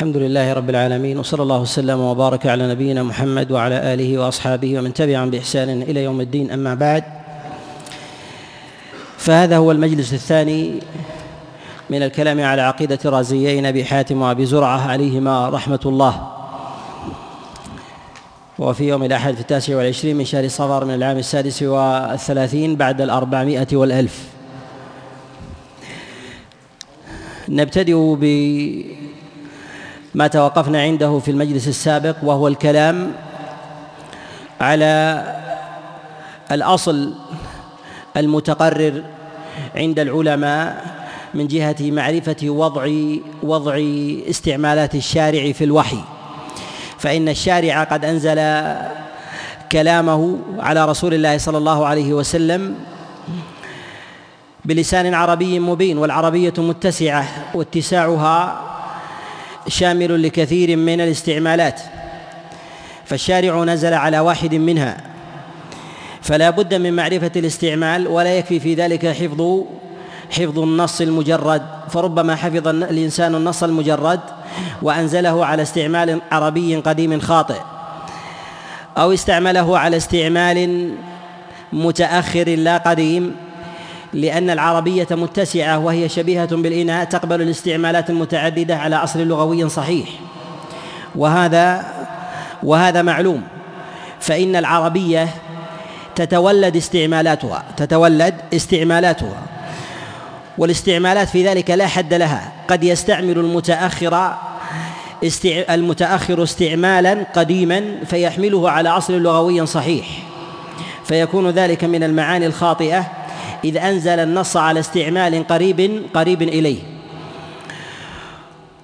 الحمد لله رب العالمين وصلى الله وسلم وبارك على نبينا محمد وعلى آله وأصحابه ومن تبعهم بإحسان إلى يوم الدين أما بعد. فهذا هو المجلس الثاني من الكلام على عقيدة الرازيين ابي حاتم وأبي زرعة عليهما رحمة الله. وفي يوم الأحد في التاسع والعشرين من شهر صفر من العام السادس والثلاثين بعد الأربعمائة والألف. نبتدئ بما توقفنا عنده في المجلس السابق وهو الكلام على الأصل المتقرر عند العلماء من جهة معرفة وضع وضع استعمالات الشارع في الوحي. فإن الشارع قد أنزل كلامه على رسول الله صلى الله عليه وسلم بلسان عربي مبين والعربية متسعة واتساعها شامل لكثير من الاستعمالات. فالشارع نزل على واحد منها. فلا بد من معرفة الاستعمال ولا يكفي في ذلك حفظ حفظ النص المجرد. فربما حفظ الإنسان النص المجرد وأنزله على استعمال عربي قديم خاطئ. أو استعمله على استعمال متأخر لا قديم. لأن العربية متسعة وهي شبيهة بالإناء تقبل الاستعمالات المتعددة على أصل لغوي صحيح. وهذا وهذا معلوم. فإن العربية تتولد استعمالاتها تتولد استعمالاتها. والاستعمالات في ذلك لا حد لها. قد يستعمل المتأخر المتأخر استعمالا قديما فيحمله على أصل لغوي صحيح. فيكون ذلك من المعاني الخاطئة إذ أنزل النص على استعمال قريب قريب إليه.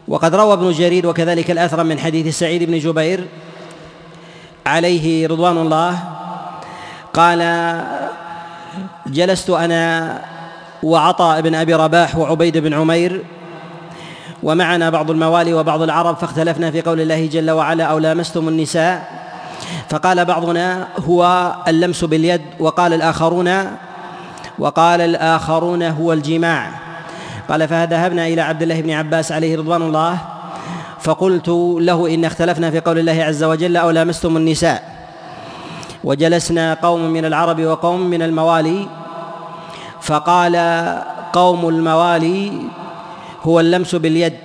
وقد روى ابن جرير وكذلك الأثر من حديث سعيد بن جبير عليه رضوان الله قال جلست أنا وعطاء بن أبي رباح وعبيد بن عمير ومعنا بعض الموالي وبعض العرب فاختلفنا في قول الله جل وعلا أو لامستم النساء؟ فقال بعضنا هو اللمس باليد وقال الآخرون وقال الآخرون هو الجماع. قال فذهبنا إلى عبد الله بن عباس عليه رضوان الله فقلت له إن اختلفنا في قول الله عز وجل أو لامستم النساء. وجلسنا قوم من العرب وقوم من الموالي فقال قوم الموالي هو اللمس باليد.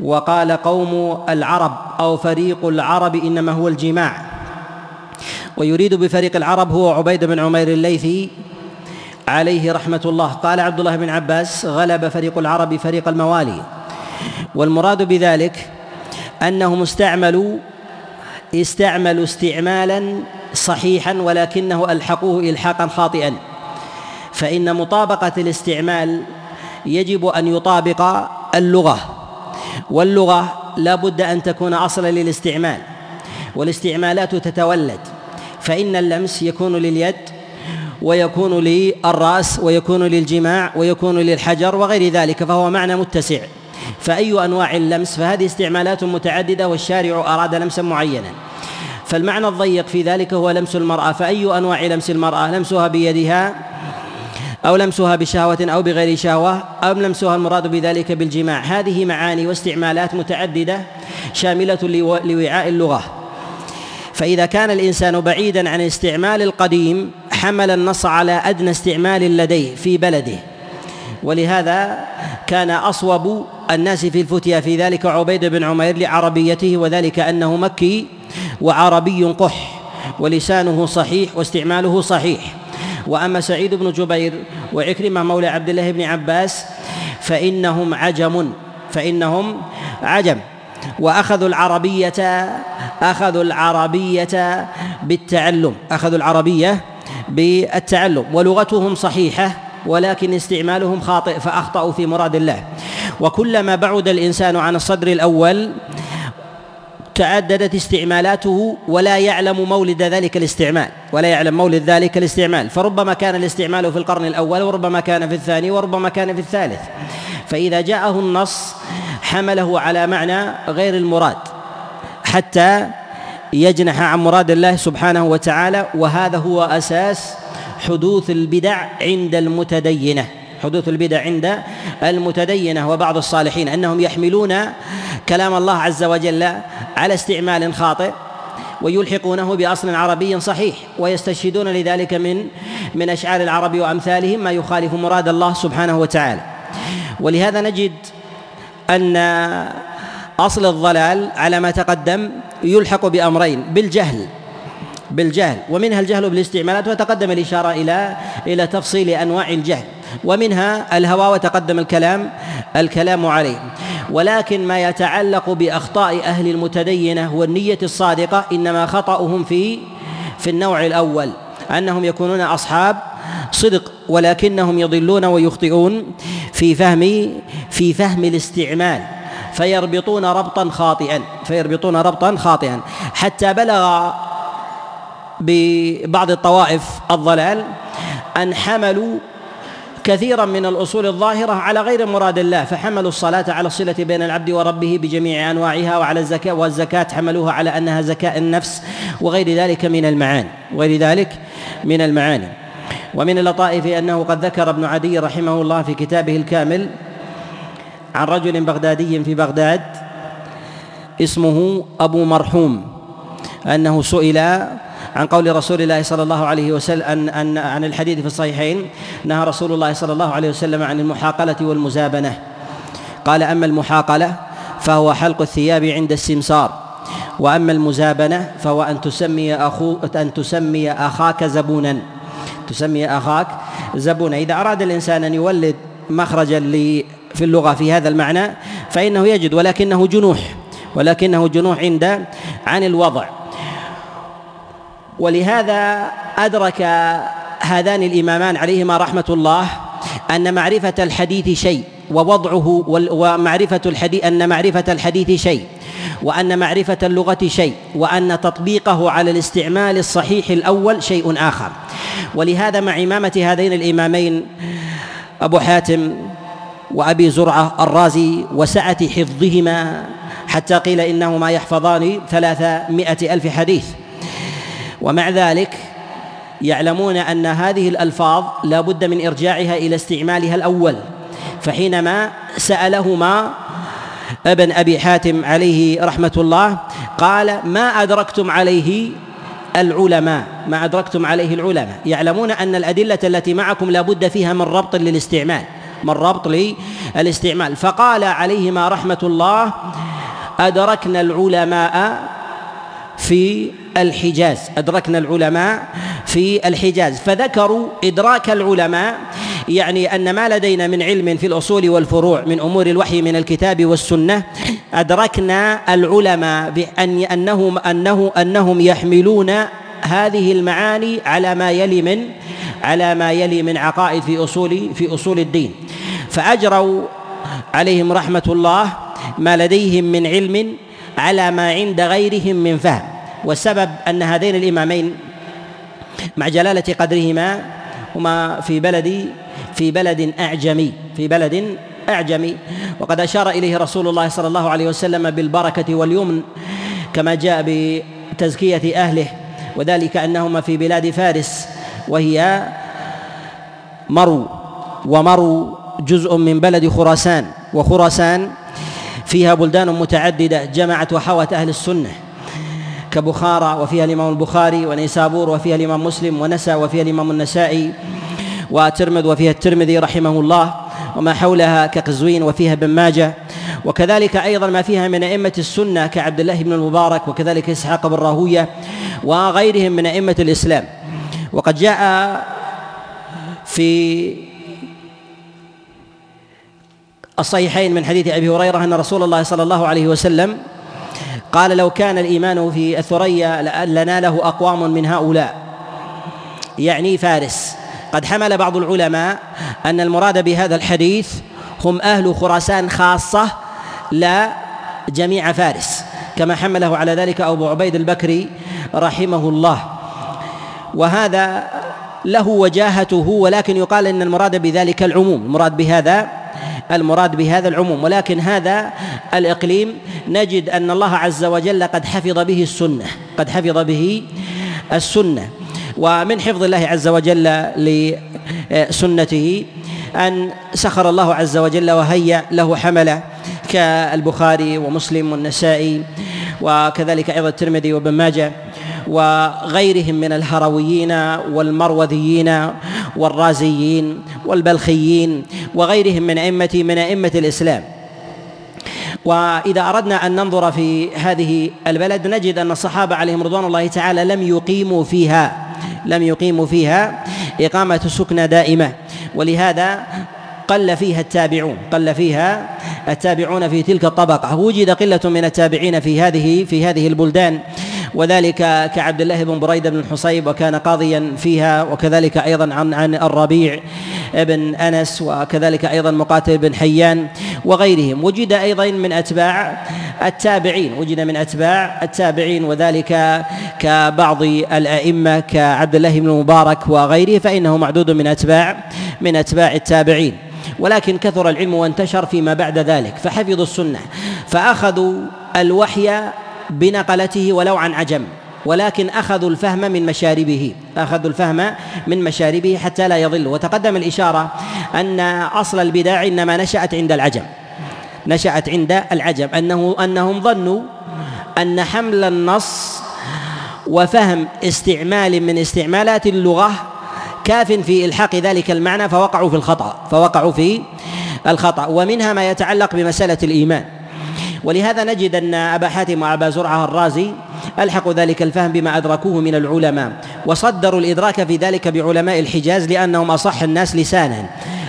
وقال قوم العرب أو فريق العرب إنما هو الجماع. ويريد بفريق العرب هو عبيد بن عمير الليثي عليه رحمة الله. قال عبد الله بن عباس غلب فريق العرب فريق الموالي. والمراد بذلك أنهم استعملوا استعملوا استعمالا صحيحا ولكنه ألحقوه الحاقا خاطئا. فإن مطابقة الاستعمال يجب أن يطابق اللغة. واللغة لا بد أن تكون أصلا للاستعمال والاستعمالات تتولد. فإن اللمس يكون لليد ويكون للرأس ويكون للجماع ويكون للحجر وغير ذلك فهو معنى متسع. فأي أنواع اللمس؟ فهذه استعمالات متعددة والشارع أراد لمسا معينا. فالمعنى الضيق في ذلك هو لمس المرأة. فأي أنواع لمس المرأة؟ لمسها بيدها أو لمسها بشهوة أو بغير شهوة أو لمسها المراد بذلك بالجماع. هذه معاني واستعمالات متعددة شاملة لوعاء اللغة. فإذا كان الإنسان بعيدا عن الاستعمال القديم حمل النص على أدنى استعمال لديه في بلده. ولهذا كان أصوب الناس في الفتيا في ذلك عبيد بن عمير لعربيته وذلك أنه مكي وعربي قح ولسانه صحيح واستعماله صحيح. وأما سعيد بن جبير وعكرمة مولى عبد الله بن عباس فإنهم عجم فإنهم عجم. وأخذوا العربية أخذوا العربية بالتعلم. أخذوا العربية بالتعلم ولغتهم صحيحة ولكن استعمالهم خاطئ فأخطأوا في مراد الله. وكلما بعد الإنسان عن الصدر الأول تعددت استعمالاته ولا يعلم مولد ذلك الاستعمال ولا يعلم مولد ذلك الاستعمال. فربما كان الاستعمال في القرن الأول وربما كان في الثاني وربما كان في الثالث. فإذا جاءه النص حمله على معنى غير المراد حتى يجنح عن مراد الله سبحانه وتعالى وهذا هو أساس حدوث البدع عند المتدينة. حدوث البدع عند المتدينة وبعض الصالحين أنهم يحملون كلام الله عز وجل على استعمال خاطئ ويلحقونه بأصل عربي صحيح ويستشهدون لذلك من من أشعار العرب وأمثالهم ما يخالف مراد الله سبحانه وتعالى. ولهذا نجد أن أصل الضلال على ما تقدم يلحق بأمرين بالجهل بالجهل. ومنها الجهل بالاستعمالات وتقدم الإشارة إلى إلى تفصيل أنواع الجهل. ومنها الهوى وتقدم الكلام الكلام عليه. ولكن ما يتعلق بأخطاء أهل المتدينة والنية الصادقة إنما خطأهم في في النوع الأول أنهم يكونون أصحاب صدق ولكنهم يضلون ويخطئون في فهم في فهم الاستعمال. فيربطون ربطا خاطئا فيربطون ربطا خاطئا. حتى بلغ ببعض الطوائف الضلال أن حملوا كثيرا من الأصول الظاهرة على غير مراد الله فحملوا الصلاة على الصلة بين العبد وربه بجميع أنواعها وعلى الزكاة والزكاة حملوها على أنها زكاء النفس وغير ذلك من المعاني وغير ذلك من المعاني. ومن اللطائف أنه قد ذكر ابن عدي رحمه الله في كتابه الكامل عن رجل بغدادي في بغداد اسمه أبو مرحوم أنه سئل عن قول رسول الله صلى الله عليه وسلم أن, أن عن الحديث في الصحيحين نهى رسول الله صلى الله عليه وسلم عن المحاقلة والمزابنة. قال أما المحاقلة فهو حلق الثياب عند السمسار وأما المزابنة فهو أن تسمي أخو أن تسمي أخاك زبونا. تسمي أخاك زبونا. إذا أراد الإنسان أن يولد مخرجا في اللغة في هذا المعنى فإنه يجد ولكنه جنوح ولكنه جنوح عند عن الوضع. ولهذا أدرك هذان الإمامان عليهما رحمة الله أن معرفة الحديث شيء ووضعه ومعرفة الحديث أن معرفة الحديث شيء وأن معرفة اللغة شيء وأن تطبيقه على الاستعمال الصحيح الأول شيء آخر. ولهذا مع إمامة هذين الإمامين أبو حاتم وأبي زرعة الرازي وسعة حفظهما حتى قيل إنهما يحفظان ثلاثمائة ألف حديث. ومع ذلك يعلمون أن هذه الألفاظ لا بد من إرجاعها إلى استعمالها الأول فحينما سألهما ابن أبي حاتم عليه رحمة الله قال ما أدركتم عليه العلماء؟ ما أدركتم عليه العلماء. يعلمون أن الأدلة التي معكم لا بد فيها من ربط للاستعمال. من ربط للاستعمال فقال عليهما رحمة الله أدركنا العلماء في الحجاز أدركنا العلماء في الحجاز. فذكروا إدراك العلماء يعني أن ما لدينا من علم في الأصول والفروع من أمور الوحي من الكتاب والسنة أدركنا العلماء بأن أنهم أنه أنهم يحملون هذه المعاني على ما يلي من على ما يلي من عقائد في أصول في أصول الدين. فأجروا عليهم رحمة الله ما لديهم من علم على ما عند غيرهم من فهم. والسبب أن هذين الإمامين مع جلالة قدرهما هما في بلد في بلد اعجمي في بلد أعجمي. وقد أشار إليه رسول الله صلى الله عليه وسلم بالبركة واليمن كما جاء بتزكية أهله وذلك أنهما في بلاد فارس. وهي مرو ومرو جزء من بلد خراسان وخراسان فيها بلدان متعددة جمعت وحوت أهل السنة كبخارى وفيها الإمام البخاري ونيسابور وفيها الإمام مسلم ونسى وفيها الإمام النسائي وترمذ وفيها الترمذي رحمه الله وما حولها كقزوين وفيها بن ماجه وكذلك أيضا ما فيها من أئمة السنة كعبد الله بن المبارك وكذلك إسحاق بن راهوية وغيرهم من أئمة الإسلام. وقد جاء في الصحيحين من حديث أبي هريرة أن رسول الله صلى الله عليه وسلم قال لو كان الإيمان في الثريا لناله أقوام من هؤلاء. يعني فارس. قد حمل بعض العلماء أن المراد بهذا الحديث هم أهل خراسان خاصة لا جميع فارس. كما حمله على ذلك أبو عبيد البكري رحمه الله. وهذا له وجاهته ولكن يقال إن المراد بذلك العموم المراد بهذا المراد بهذا العموم. ولكن هذا الإقليم نجد أن الله عز وجل قد حفظ به السنة قد حفظ به السنة. ومن حفظ الله عز وجل لسنته أن سخر الله عز وجل وهيأ له حملة كالبخاري ومسلم والنسائي وكذلك أيضا الترمذي وابن ماجه. وغيرهم من الهرويين والمروذيين والرازيين والبلخيين وغيرهم من أئمة من أئمة الإسلام. وإذا أردنا أن ننظر في هذه البلد نجد أن الصحابة عليهم رضوان الله تعالى لم يقيموا فيها لم يقيموا فيها إقامة سكنى دائمة. ولهذا قل فيها التابعون قل فيها التابعون في تلك الطبقة. وجد قلة من التابعين في هذه في هذه البلدان وذلك كعبد الله بن بريدة بن الحصيب وكان قاضيا فيها وكذلك أيضا عن عن الربيع بن أنس وكذلك أيضا مقاتل بن حيان وغيرهم. وجد أيضا من أتباع التابعين وجد من أتباع التابعين وذلك كبعض الأئمة كعبد الله بن المبارك وغيره فإنه معدود من أتباع من أتباع التابعين. ولكن كثر العلم وانتشر فيما بعد ذلك فحفظوا السنة فأخذوا الوحي بنقلته ولو عن عجم ولكن أخذوا الفهم من مشاربه أخذوا الفهم من مشاربه حتى لا يضل وتقدم الإشارة أن أصل البدع إنما نشأت عند العجم نشأت عند العجم انه أنهم ظنوا أن حمل النص وفهم استعمال من استعمالات اللغة كاف في إلحاق ذلك المعنى فوقعوا في الخطأ فوقعوا في الخطأ. ومنها ما يتعلق بمسألة الإيمان. ولهذا نجد أن أبا حاتم وأبا زرعة الرازي ألحقوا ذلك الفهم بما أدركوه من العلماء وصدروا الإدراك في ذلك بعلماء الحجاز لأنهم أصح الناس لسانا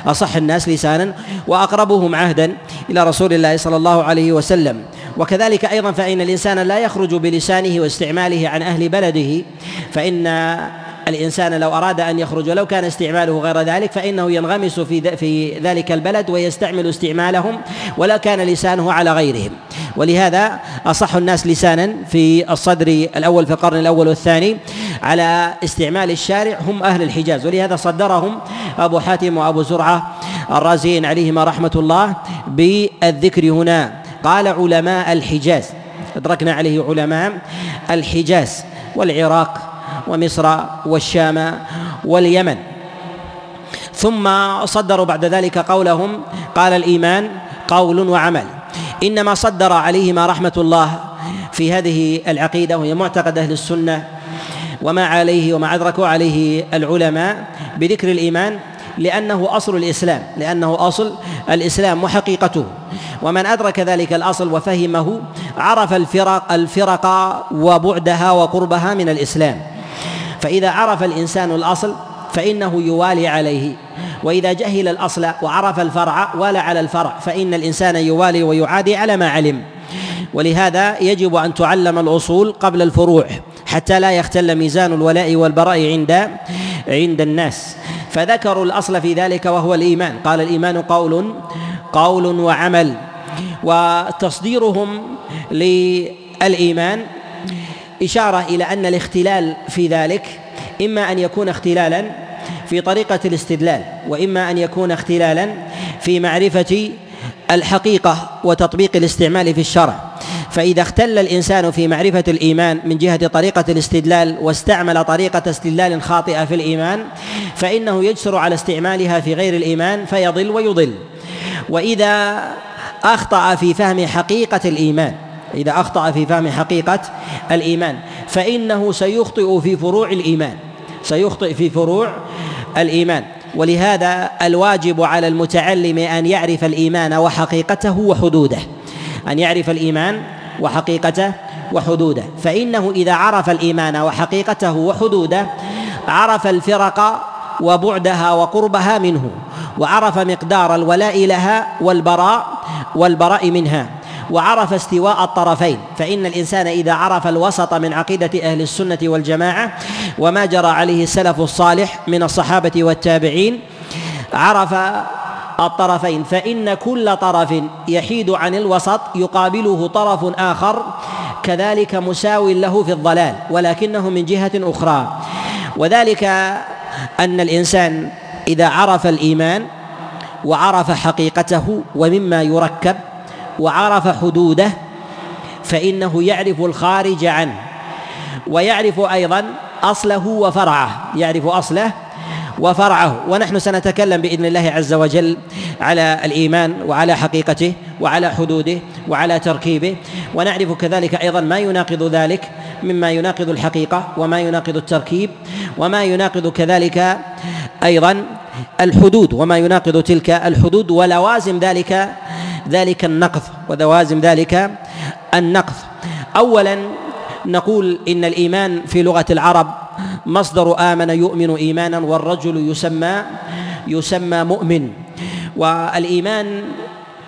أصح الناس لسانا واقربهم عهدا إلى رسول الله صلى الله عليه وسلم. وكذلك أيضا فإن الإنسان لا يخرج بلسانه واستعماله عن أهل بلده فإن الإنسان لو أراد أن يخرج ولو كان استعماله غير ذلك فإنه ينغمس في في ذلك البلد ويستعمل استعمالهم ولا كان لسانه على غيرهم. ولهذا أصح الناس لسانا في الصدر الأول في القرن الأول والثاني على استعمال الشارع هم أهل الحجاز. ولهذا صدرهم أبو حاتم وأبو زرعة الرازيين عليهما رحمة الله بالذكر هنا. قال علماء الحجاز أدركنا عليه علماء الحجاز والعراق ومصر والشام واليمن. ثم صدروا بعد ذلك قولهم قال الإيمان قول وعمل. إنما صدر عليهما رحمة الله في هذه العقيدة وهي معتقد أهل السنة وما عليه وما أدركوا عليه العلماء بذكر الإيمان لأنه أصل الإسلام لأنه أصل الإسلام وحقيقته. ومن أدرك ذلك الأصل وفهمه عرف الفرق الفرق وبعدها وقربها من الإسلام. فإذا عرف الإنسان الأصل فإنه يوالي عليه. وإذا جهل الأصل وعرف الفرع والى على الفرع فإن الإنسان يوالي ويعادي على ما علم. ولهذا يجب أن تعلم الأصول قبل الفروع حتى لا يختل ميزان الولاء والبراء عند عند الناس. فذكروا الأصل في ذلك وهو الإيمان. قال الإيمان قول قول وعمل. وتصديرهم للإيمان إشارة إلى أن الاختلال في ذلك إما أن يكون اختلالا في طريقة الاستدلال وإما أن يكون اختلالا في معرفة الحقيقة وتطبيق الاستعمال في الشرع. فإذا اختل الإنسان في معرفة الإيمان من جهة طريقة الاستدلال واستعمل طريقة استدلال خاطئة في الإيمان فإنه يجسر على استعمالها في غير الإيمان فيضل ويضل. وإذا أخطأ في فهم حقيقة الإيمان إذا أخطأ في فهم حقيقة الإيمان فإنه سيخطئ في فروع الإيمان سيخطئ في فروع الإيمان. ولهذا الواجب على المتعلم أن يعرف الإيمان وحقيقته وحدوده أن يعرف الإيمان وحقيقته وحدوده. فإنه إذا عرف الإيمان وحقيقته وحدوده عرف الفرق وبعدها وقربها منه وعرف مقدار الولاء لها والبراء والبراء منها. وعرف استواء الطرفين. فإن الإنسان إذا عرف الوسط من عقيدة أهل السنة والجماعة وما جرى عليه السلف الصالح من الصحابة والتابعين عرف الطرفين. فإن كل طرف يحيد عن الوسط يقابله طرف آخر كذلك مساو له في الضلال ولكنه من جهة أخرى. وذلك أن الإنسان إذا عرف الإيمان وعرف حقيقته ومما يركب وعرف حدوده فإنه يعرف الخارج عنه ويعرف أيضا أصله وفرعه يعرف أصله وفرعه. ونحن سنتكلم بإذن الله عز وجل على الإيمان وعلى حقيقته وعلى حدوده وعلى تركيبه. ونعرف كذلك أيضا ما يناقض ذلك مما يناقض الحقيقة وما يناقض التركيب وما يناقض كذلك أيضا الحدود وما يناقض تلك الحدود ولوازم ذلك ذلك النقض ولوازم ذلك النقض. اولا نقول إن الإيمان في لغة العرب مصدر آمن يؤمن ايمانا والرجل يسمى يسمى مؤمن. والإيمان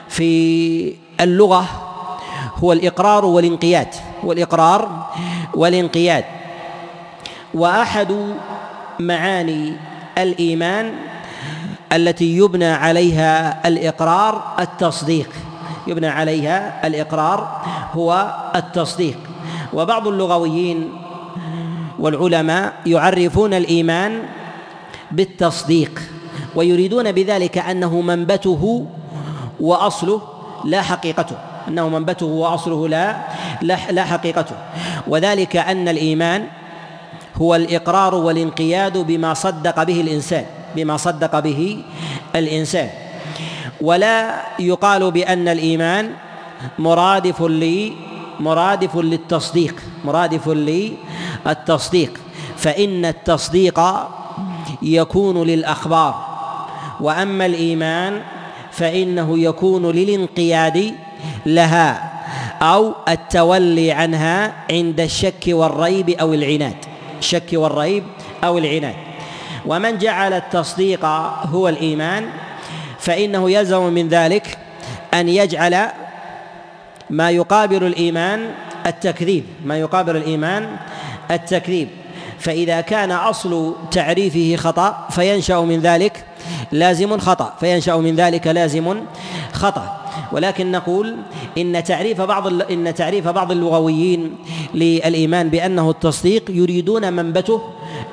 في اللغة هو الإقرار والانقياد والإقرار والانقياد. وأحد معاني الإيمان التي يبنى عليها الإقرار التصديق. يبنى عليها الإقرار هو التصديق. وبعض اللغويين والعلماء يعرفون الإيمان بالتصديق ويريدون بذلك أنه منبته وأصله لا حقيقته أنه منبته وأصله لا لا, حقيقته. وذلك أن الإيمان هو الإقرار والانقياد بما صدق به الإنسان. بما صدق به الإنسان. ولا يقال بأن الإيمان مرادف لي مرادف للتصديق مرادف للتصديق فإن التصديق يكون للأخبار. وأما الإيمان فإنه يكون للانقياد لها أو التولي عنها عند الشك والريب أو العناد. الشك والريب أو العناد. ومن جعل التصديق هو الإيمان فإنه يلزم من ذلك أن يجعل ما يقابل الإيمان التكذيب ما يقابل الإيمان التكذيب. فإذا كان أصل تعريفه خطأ فينشأ من ذلك لازم خطأ فينشأ من ذلك لازم خطأ. ولكن نقول إن تعريف بعض إن تعريف بعض اللغويين للإيمان بأنه التصديق يريدون منبته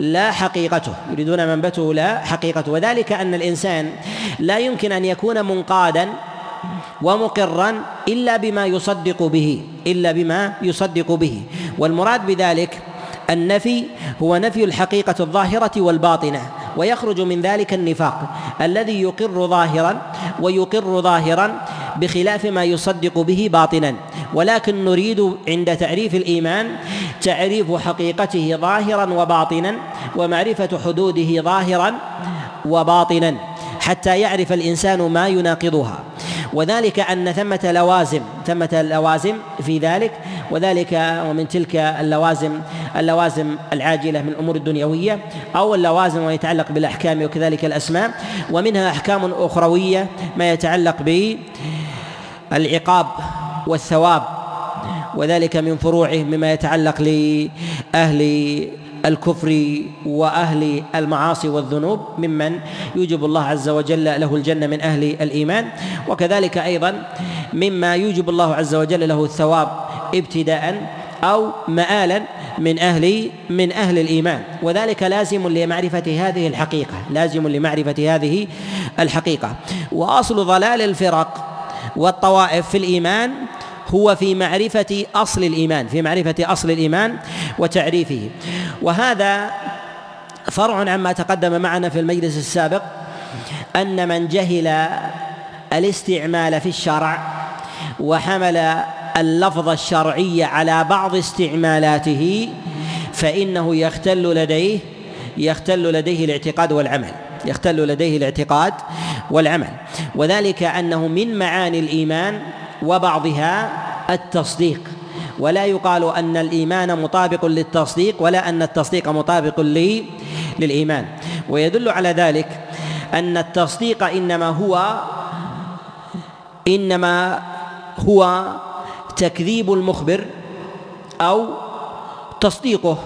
لا حقيقته يريدون منبته لا حقيقته. وذلك أن الإنسان لا يمكن أن يكون منقادا ومقرا إلا بما يصدق به إلا بما يصدق به. والمراد بذلك النفي هو نفي الحقيقة الظاهرة والباطنة ويخرج من ذلك النفاق الذي يقر ظاهرا ويقر ظاهرا بخلاف ما يصدق به باطنا. ولكن نريد عند تعريف الإيمان تعريف حقيقته ظاهرا وباطنا ومعرفة حدوده ظاهرا وباطنا حتى يعرف الإنسان ما يناقضها. وذلك أن ثمة لوازم ثمة لوازم في ذلك وذلك ومن تلك اللوازم اللوازم العاجلة من الأمور الدنيوية أو اللوازم ما يتعلق بالأحكام وكذلك الأسماء. ومنها أحكام أخروية ما يتعلق بالعقاب والثواب. وذلك من فروعه مما يتعلق لأهل الكفر وأهل المعاصي والذنوب ممن يوجب الله عز وجل له الجنة من أهل الإيمان وكذلك أيضا مما يوجب الله عز وجل له الثواب ابتداء أو مآلا من أهل من أهل الإيمان. وذلك لازم لمعرفة هذه الحقيقة لازم لمعرفة هذه الحقيقة. وأصل ضلال الفرق والطوائف في الإيمان هو في معرفة أصل الإيمان في معرفة أصل الإيمان وتعريفه. وهذا فرع عما تقدم معنا في المجلس السابق أن من جهل الاستعمال في الشرع وحمل اللفظ الشرعي على بعض استعمالاته فإنه يختل لديه يختل لديه الاعتقاد والعمل يختل لديه الاعتقاد والعمل. وذلك أنه من معاني الإيمان وبعضها التصديق. ولا يقال أن الإيمان مطابق للتصديق ولا أن التصديق مطابق للإيمان. ويدل على ذلك أن التصديق إنما هو إنما هو تكذيب المخبر أو تصديقه.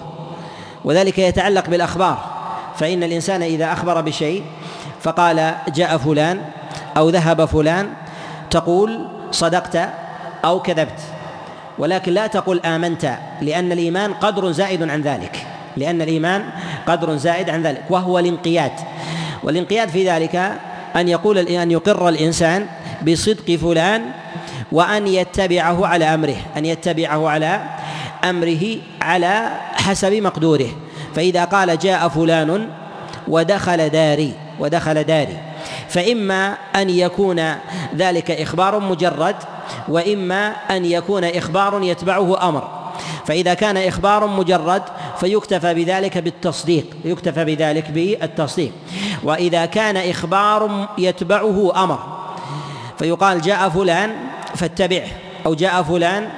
وذلك يتعلق بالأخبار. فإن الإنسان إذا أخبر بشيء فقال جاء فلان أو ذهب فلان تقول صدقت أو كذبت. ولكن لا تقل آمنت لأن الإيمان قدر زائد عن ذلك. لأن الإيمان قدر زائد عن ذلك وهو الانقياد. والانقياد في ذلك أن يقول أن يقر الإنسان بصدق فلان وأن يتبعه على أمره أن يتبعه على أمره على حسب مقدوره. فإذا قال جاء فلان ودخل داري ودخل داري. فإما أن يكون ذلك إخبار مجرد وإما أن يكون إخبار يتبعه أمر. فإذا كان إخبار مجرد فيكتفى بذلك بالتصديق يكتفى بذلك بالتصديق. وإذا كان إخبار يتبعه أمر فيقال جاء فلان فاتبعه أو جاء فلان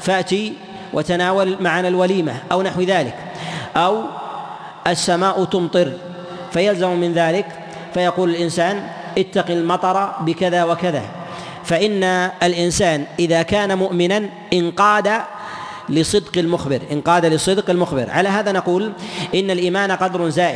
فأتي وتناول معنا الوليمة أو نحو ذلك. أو السماء تمطر فيلزم من ذلك فيقول الإنسان اتق المطر بكذا وكذا. فإن الإنسان إذا كان مؤمنا انقاد لصدق المخبر انقاد لصدق المخبر. على هذا نقول إن الإيمان قدر زائد.